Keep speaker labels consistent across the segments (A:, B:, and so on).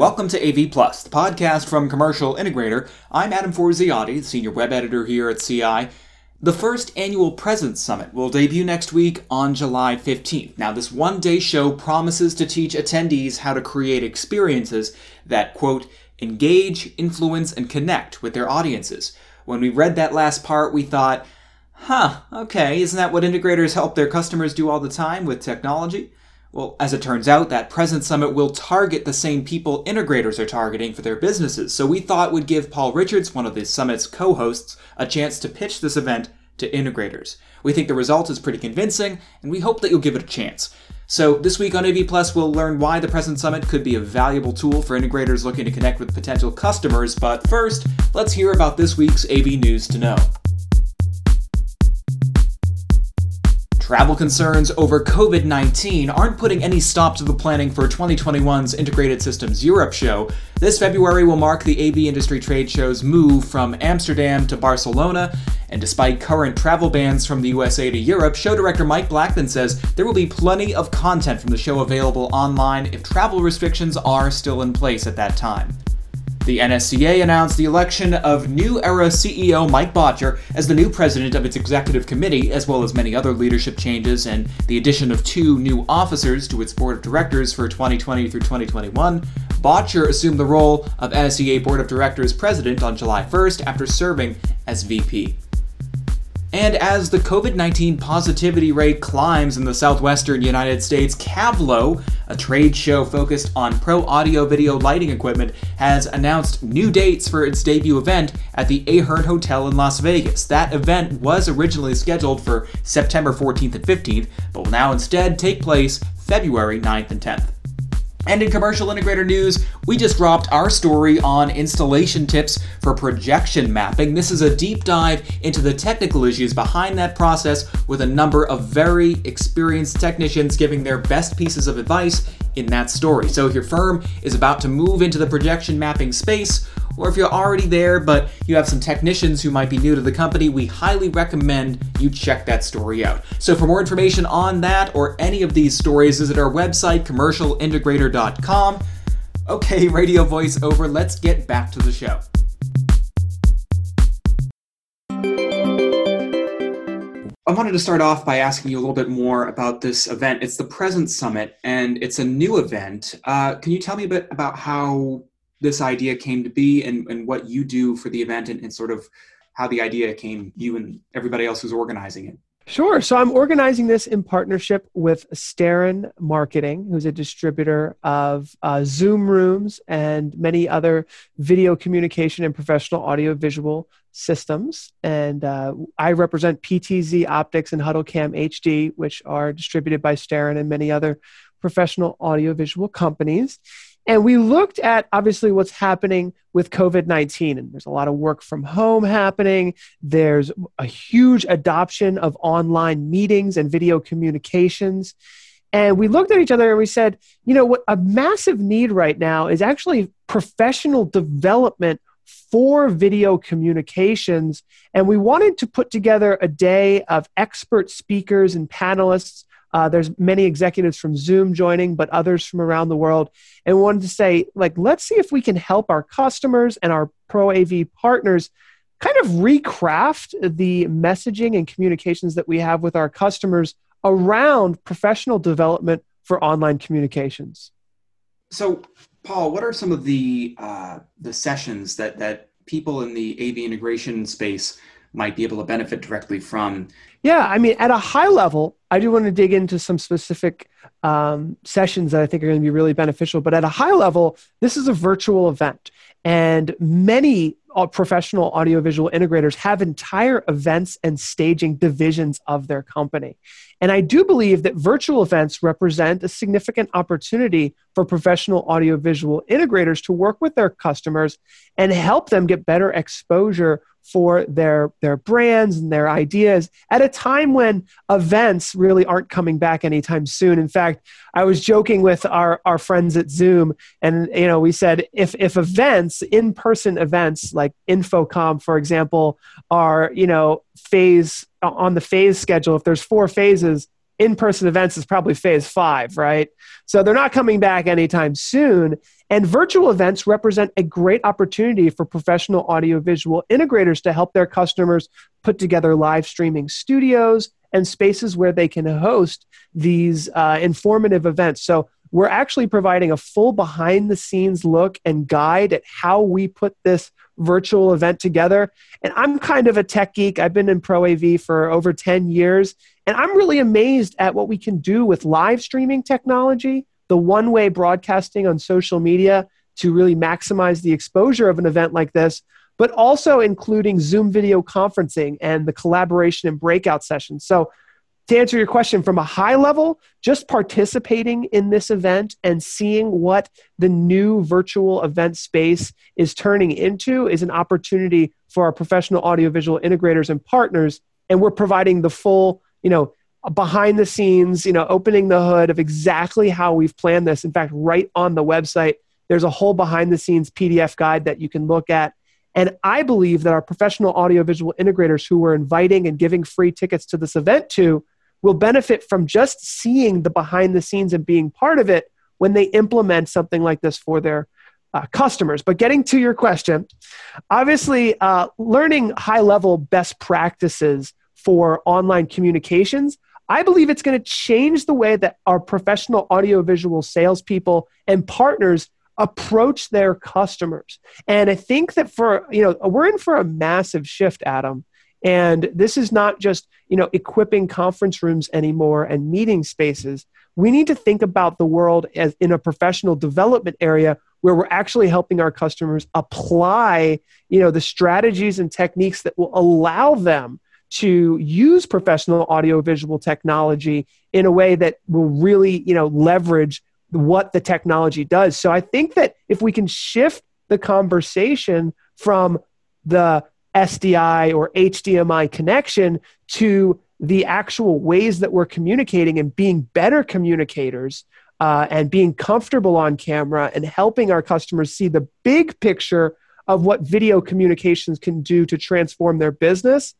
A: welcome to AV Plus, the podcast from Commercial Integrator. I'm Adam Forziati, senior web editor here at CI. The first annual Presence Summit will debut next week on July 15th. Now, this one day show promises to teach attendees how to create experiences that, quote, engage, influence, and connect with their audiences. When we read that last part, we thought, huh, okay, isn't that what integrators help their customers do all the time with technology? Well, as it turns out, that Presence Summit will target the same people integrators are targeting for their businesses. So we thought would give Paul Richards, one of the summit's co-hosts, a chance to pitch this event to integrators. We think the result is pretty convincing, and we hope that you'll give it a chance. So this week on AV Plus, we'll learn why the Presence Summit could be a valuable tool for integrators looking to connect with potential customers. But first, let's hear about this week's AV news to know. Travel concerns over COVID 19 aren't putting any stop to the planning for 2021's Integrated Systems Europe show. This February will mark the AV industry trade show's move from Amsterdam to Barcelona. And despite current travel bans from the USA to Europe, show director Mike Blackman says there will be plenty of content from the show available online if travel restrictions are still in place at that time. The NSCA announced the election of New Era CEO Mike Botcher as the new president of its executive committee, as well as many other leadership changes and the addition of two new officers to its board of directors for 2020 through 2021. Botcher assumed the role of NSCA Board of Directors president on July 1st after serving as VP. And as the COVID 19 positivity rate climbs in the southwestern United States, Cavlo, a trade show focused on pro audio video lighting equipment, has announced new dates for its debut event at the Ahern Hotel in Las Vegas. That event was originally scheduled for September 14th and 15th, but will now instead take place February 9th and 10th. And in commercial integrator news, we just dropped our story on installation tips for projection mapping. This is a deep dive into the technical issues behind that process with a number of very experienced technicians giving their best pieces of advice in that story. So if your firm is about to move into the projection mapping space, or if you're already there but you have some technicians who might be new to the company, we highly recommend you check that story out. So for more information on that or any of these stories, visit our website, commercialintegrator.com. Okay, radio voice over, let's get back to the show. I wanted to start off by asking you a little bit more about this event. It's the Presence Summit, and it's a new event. Uh, can you tell me a bit about how this idea came to be and, and what you do for the event and, and sort of how the idea came, you and everybody else who's organizing it?
B: Sure. So I'm organizing this in partnership with Starin Marketing, who's a distributor of uh, Zoom rooms and many other video communication and professional audio visual systems. And uh, I represent PTZ Optics and HuddleCam HD, which are distributed by Starin and many other professional audio visual companies. And we looked at obviously what's happening with COVID 19. And there's a lot of work from home happening. There's a huge adoption of online meetings and video communications. And we looked at each other and we said, you know, what a massive need right now is actually professional development for video communications. And we wanted to put together a day of expert speakers and panelists uh, there's many executives from Zoom joining, but others from around the world. And wanted to say, like, let's see if we can help our customers and our Pro AV partners kind of recraft the messaging and communications that we have with our customers around professional development for online communications.
A: So, Paul, what are some of the uh, the sessions that that people in the AV integration space might be able to benefit directly from?
B: Yeah, I mean, at a high level, I do want to dig into some specific um, sessions that I think are going to be really beneficial. But at a high level, this is a virtual event, and many uh, professional audiovisual integrators have entire events and staging divisions of their company. And I do believe that virtual events represent a significant opportunity for professional audiovisual integrators to work with their customers and help them get better exposure for their their brands and their ideas at a time when events really aren't coming back anytime soon. In fact i was joking with our our friends at zoom and you know we said if if events in person events like InfoComm for example are you know phase on the phase schedule if there's four phases in person events is probably phase five, right? So they're not coming back anytime soon. And virtual events represent a great opportunity for professional audiovisual integrators to help their customers put together live streaming studios and spaces where they can host these uh, informative events. So we're actually providing a full behind the scenes look and guide at how we put this virtual event together. And I'm kind of a tech geek. I've been in Pro AV for over 10 years, and I'm really amazed at what we can do with live streaming technology the one way broadcasting on social media to really maximize the exposure of an event like this, but also including Zoom video conferencing and the collaboration and breakout sessions. So, to answer your question from a high level, just participating in this event and seeing what the new virtual event space is turning into is an opportunity for our professional audiovisual integrators and partners. And we're providing the full, you know, behind the scenes, you know, opening the hood of exactly how we've planned this. In fact, right on the website, there's a whole behind the scenes PDF guide that you can look at. And I believe that our professional audiovisual integrators who we're inviting and giving free tickets to this event to will benefit from just seeing the behind the scenes and being part of it when they implement something like this for their uh, customers. But getting to your question, obviously, uh, learning high level best practices for online communications I believe it's going to change the way that our professional audiovisual salespeople and partners approach their customers. And I think that for, you know, we're in for a massive shift, Adam. And this is not just, you know, equipping conference rooms anymore and meeting spaces. We need to think about the world as in a professional development area where we're actually helping our customers apply, you know, the strategies and techniques that will allow them to use professional audiovisual technology in a way that will really you know leverage what the technology does so i think that if we can shift the conversation from the sdi or hdmi connection to the actual ways that we're communicating and being better communicators uh, and being comfortable on camera and helping our customers see the big picture of what video communications can do to transform their business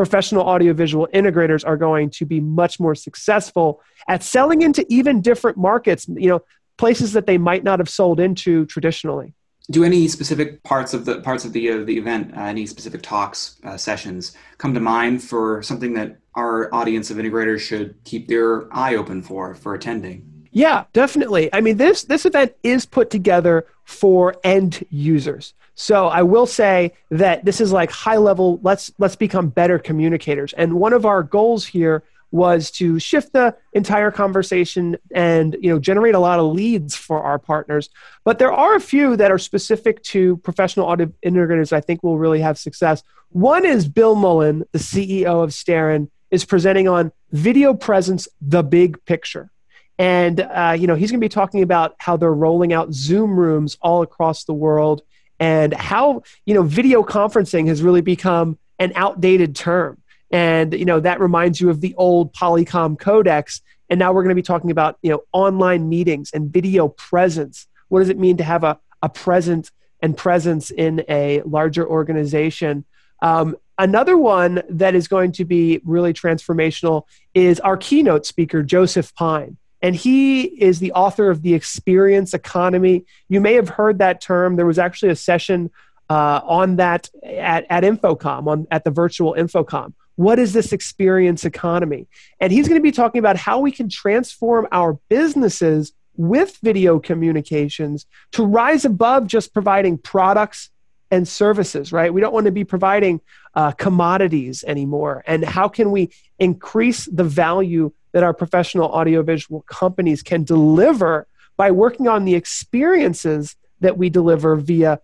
B: professional audiovisual integrators are going to be much more successful at selling into even different markets, you know, places that they might not have sold into traditionally.
A: Do any specific parts of the parts of the uh, the event, uh, any specific talks, uh, sessions come to mind for something that our audience of integrators should keep their eye open for for attending?
B: Yeah, definitely. I mean, this this event is put together for end users. So I will say that this is like high level. Let's let's become better communicators. And one of our goals here was to shift the entire conversation and you know generate a lot of leads for our partners. But there are a few that are specific to professional audio integrators. I think will really have success. One is Bill Mullen, the CEO of Starin, is presenting on video presence, the big picture. And uh, you know he's going to be talking about how they're rolling out Zoom rooms all across the world and how you know video conferencing has really become an outdated term and you know that reminds you of the old polycom codecs and now we're going to be talking about you know online meetings and video presence what does it mean to have a, a present and presence in a larger organization um, another one that is going to be really transformational is our keynote speaker joseph pine and he is the author of The Experience Economy. You may have heard that term. There was actually a session uh, on that at, at InfoComm, on, at the virtual InfoComm. What is this experience economy? And he's going to be talking about how we can transform our businesses with video communications to rise above just providing products and services, right? We don't want to be providing uh, commodities anymore. And how can we increase the value that our professional audiovisual companies can deliver by working on the experiences that we deliver via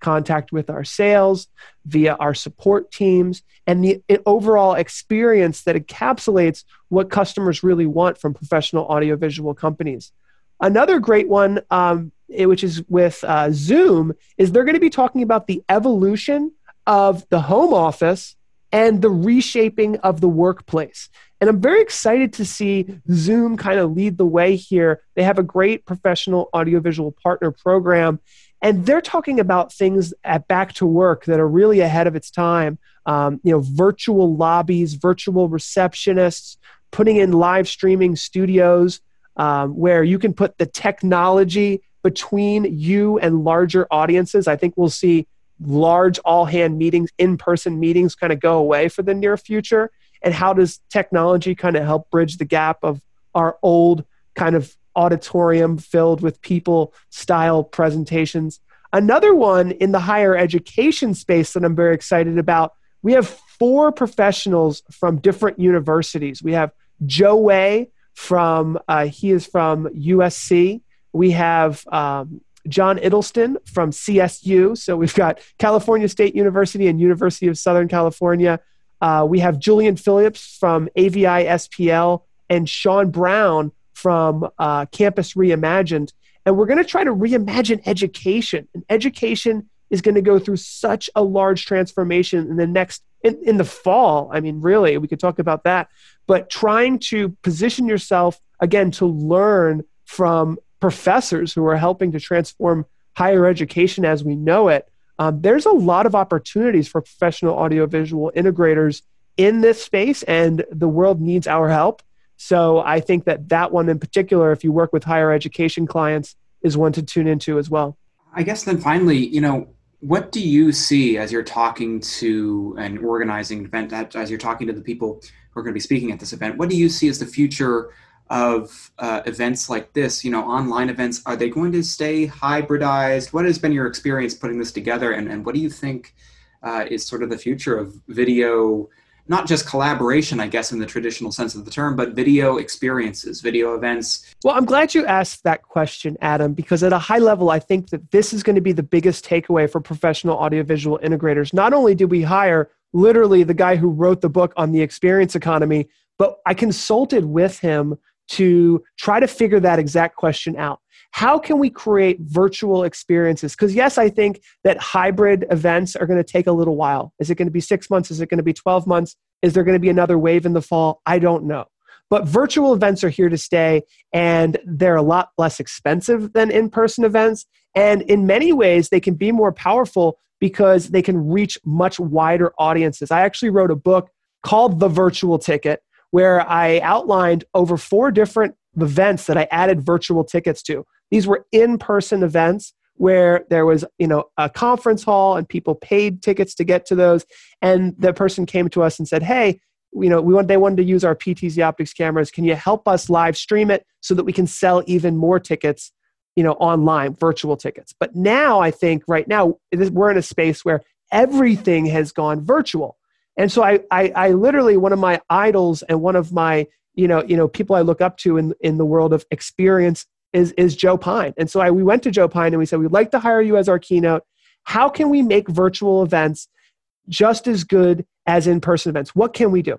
B: contact with our sales, via our support teams, and the overall experience that encapsulates what customers really want from professional audiovisual companies. Another great one, um, which is with uh, Zoom, is they're going to be talking about the evolution of the home office and the reshaping of the workplace. And I'm very excited to see Zoom kind of lead the way here. They have a great professional audiovisual partner program, and they're talking about things at back to work that are really ahead of its time. Um, you know, virtual lobbies, virtual receptionists, putting in live streaming studios um, where you can put the technology between you and larger audiences. I think we'll see large all hand meetings, in person meetings kind of go away for the near future. And how does technology kind of help bridge the gap of our old kind of auditorium filled with people style presentations? Another one in the higher education space that I'm very excited about, we have four professionals from different universities. We have Joe Way from, uh, he is from USC. We have um, John Iddleston from CSU. So we've got California State University and University of Southern California. Uh, we have Julian Phillips from AVI SPL and Sean Brown from uh, Campus Reimagined. And we're going to try to reimagine education. And education is going to go through such a large transformation in the next, in, in the fall. I mean, really, we could talk about that. But trying to position yourself, again, to learn from professors who are helping to transform higher education as we know it, um, there's a lot of opportunities for professional audiovisual integrators in this space, and the world needs our help. So I think that that one in particular, if you work with higher education clients, is one to tune into as well.
A: I guess then finally, you know, what do you see as you're talking to and organizing an event, as you're talking to the people who are going to be speaking at this event? What do you see as the future of uh, events like this, you know, online events, are they going to stay hybridized? What has been your experience putting this together, and, and what do you think uh, is sort of the future of video? Not just collaboration, I guess, in the traditional sense of the term, but video experiences, video events.
B: Well, I'm glad you asked that question, Adam, because at a high level, I think that this is going to be the biggest takeaway for professional audiovisual integrators. Not only did we hire literally the guy who wrote the book on the experience economy, but I consulted with him to try to figure that exact question out. How can we create virtual experiences? Because, yes, I think that hybrid events are going to take a little while. Is it going to be six months? Is it going to be 12 months? Is there going to be another wave in the fall? I don't know. But virtual events are here to stay, and they're a lot less expensive than in person events. And in many ways, they can be more powerful because they can reach much wider audiences. I actually wrote a book called The Virtual Ticket where I outlined over four different events that I added virtual tickets to. These were in-person events where there was, you know, a conference hall and people paid tickets to get to those. And the person came to us and said, "Hey, you know, we want they wanted to use our PTZ optics cameras. Can you help us live stream it so that we can sell even more tickets, you know, online, virtual tickets?" But now I think right now we're in a space where everything has gone virtual. And so I, I, I literally, one of my idols and one of my, you know, you know, people I look up to in, in the world of experience is, is Joe Pine. And so I, we went to Joe Pine and we said, we'd like to hire you as our keynote. How can we make virtual events just as good as in-person events? What can we do?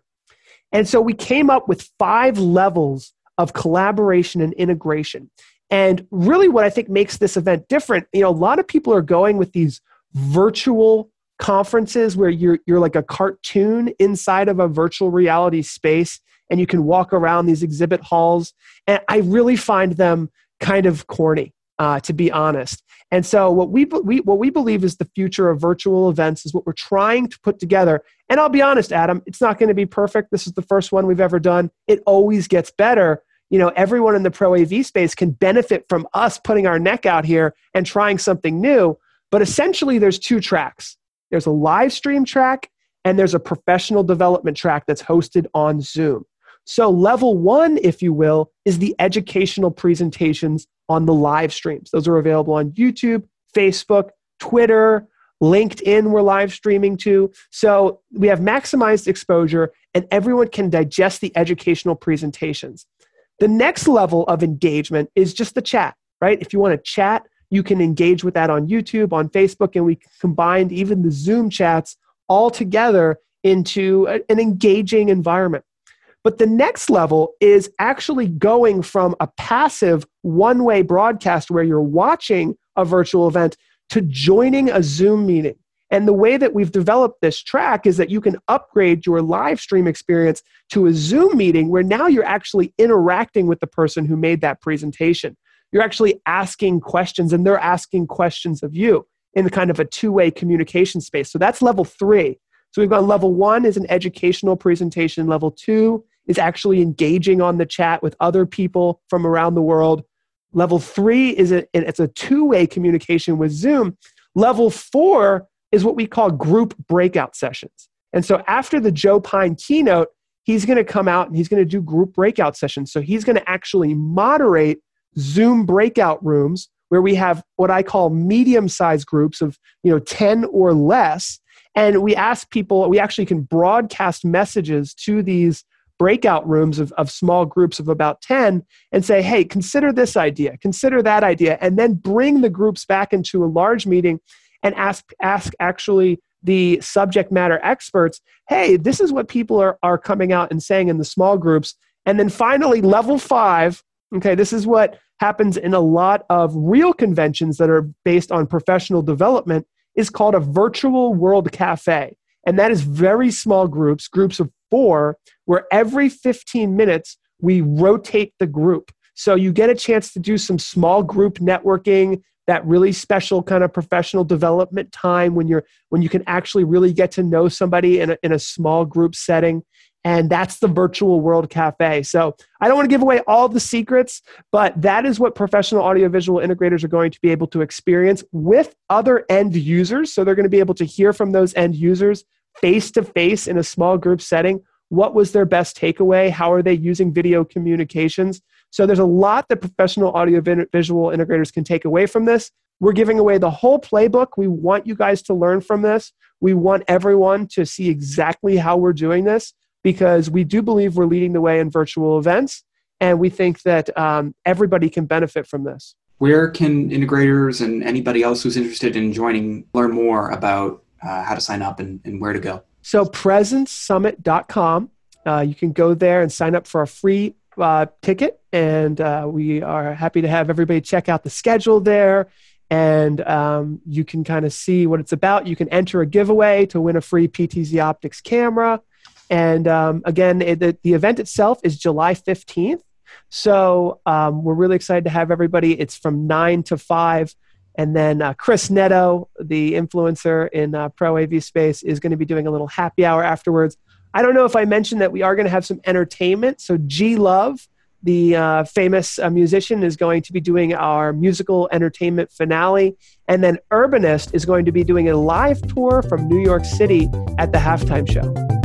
B: And so we came up with five levels of collaboration and integration. And really what I think makes this event different, you know, a lot of people are going with these virtual conferences where you're you're like a cartoon inside of a virtual reality space and you can walk around these exhibit halls. And i really find them kind of corny uh, to be honest. And so what we, we what we believe is the future of virtual events is what we're trying to put together. And i'll be honest adam it's not going to be perfect. This is the first one we've ever done. It always gets better. You know everyone in the pro av space can benefit from us putting our neck out here and trying something new. But essentially there's two tracks. There's a live stream track and there's a professional development track that's hosted on Zoom. So, level one, if you will, is the educational presentations on the live streams. Those are available on YouTube, Facebook, Twitter, LinkedIn, we're live streaming to. So, we have maximized exposure and everyone can digest the educational presentations. The next level of engagement is just the chat, right? If you want to chat, you can engage with that on YouTube, on Facebook, and we combined even the Zoom chats all together into an engaging environment. But the next level is actually going from a passive one way broadcast where you're watching a virtual event to joining a Zoom meeting. And the way that we've developed this track is that you can upgrade your live stream experience to a Zoom meeting where now you're actually interacting with the person who made that presentation. You're actually asking questions and they're asking questions of you in the kind of a two-way communication space. So that's level three so we've got level one is an educational presentation level two is actually engaging on the chat with other people from around the world. Level three is a, it's a two-way communication with Zoom. Level four is what we call group breakout sessions. And so after the Joe Pine keynote, he's going to come out and he's going to do group breakout sessions. So he's going to actually moderate Zoom breakout rooms where we have what I call medium-sized groups of, you know, 10 or less and we ask people, we actually can broadcast messages to these breakout rooms of, of small groups of about 10 and say, hey, consider this idea, consider that idea, and then bring the groups back into a large meeting and ask, ask actually the subject matter experts, hey, this is what people are, are coming out and saying in the small groups. And then finally, level five, okay, this is what happens in a lot of real conventions that are based on professional development is called a virtual world cafe. And that is very small groups, groups of four, where every 15 minutes we rotate the group. So you get a chance to do some small group networking, that really special kind of professional development time when you're when you can actually really get to know somebody in a, in a small group setting and that's the virtual world cafe. So i don't want to give away all the secrets but that is what professional audiovisual integrators are going to be able to experience with other end users. So they're going to be able to hear from those end users face to face in a small group setting. What was their best takeaway? How are they using video communications? So there's a lot that professional audiovisual integrators can take away from this. We're giving away the whole playbook. We want you guys to learn from this. We want everyone to see exactly how we're doing this because we do believe we're leading the way in virtual events and we think that um, everybody can benefit from this.
A: Where can integrators and anybody else who's interested in joining learn more about uh, how to sign up and, and, where to go?
B: So, presencesummit.com. Uh, you can go there and sign up for a free uh, ticket, and uh, we are happy to have everybody check out the schedule there. And um, you can kind of see what it's about. You can enter a giveaway to win a free PTZ Optics camera. And um, again, it, the, the event itself is July 15th. So um, we're really excited to have everybody. It's from 9 to 5. And then uh, Chris Neto, the influencer in uh, Pro AV space, is going to be doing a little happy hour afterwards. I don't know if I mentioned that we are going to have some entertainment. So G Love, the uh, famous uh, musician, is going to be doing our musical entertainment finale. And then Urbanist is going to be doing a live tour from New York City at the halftime show.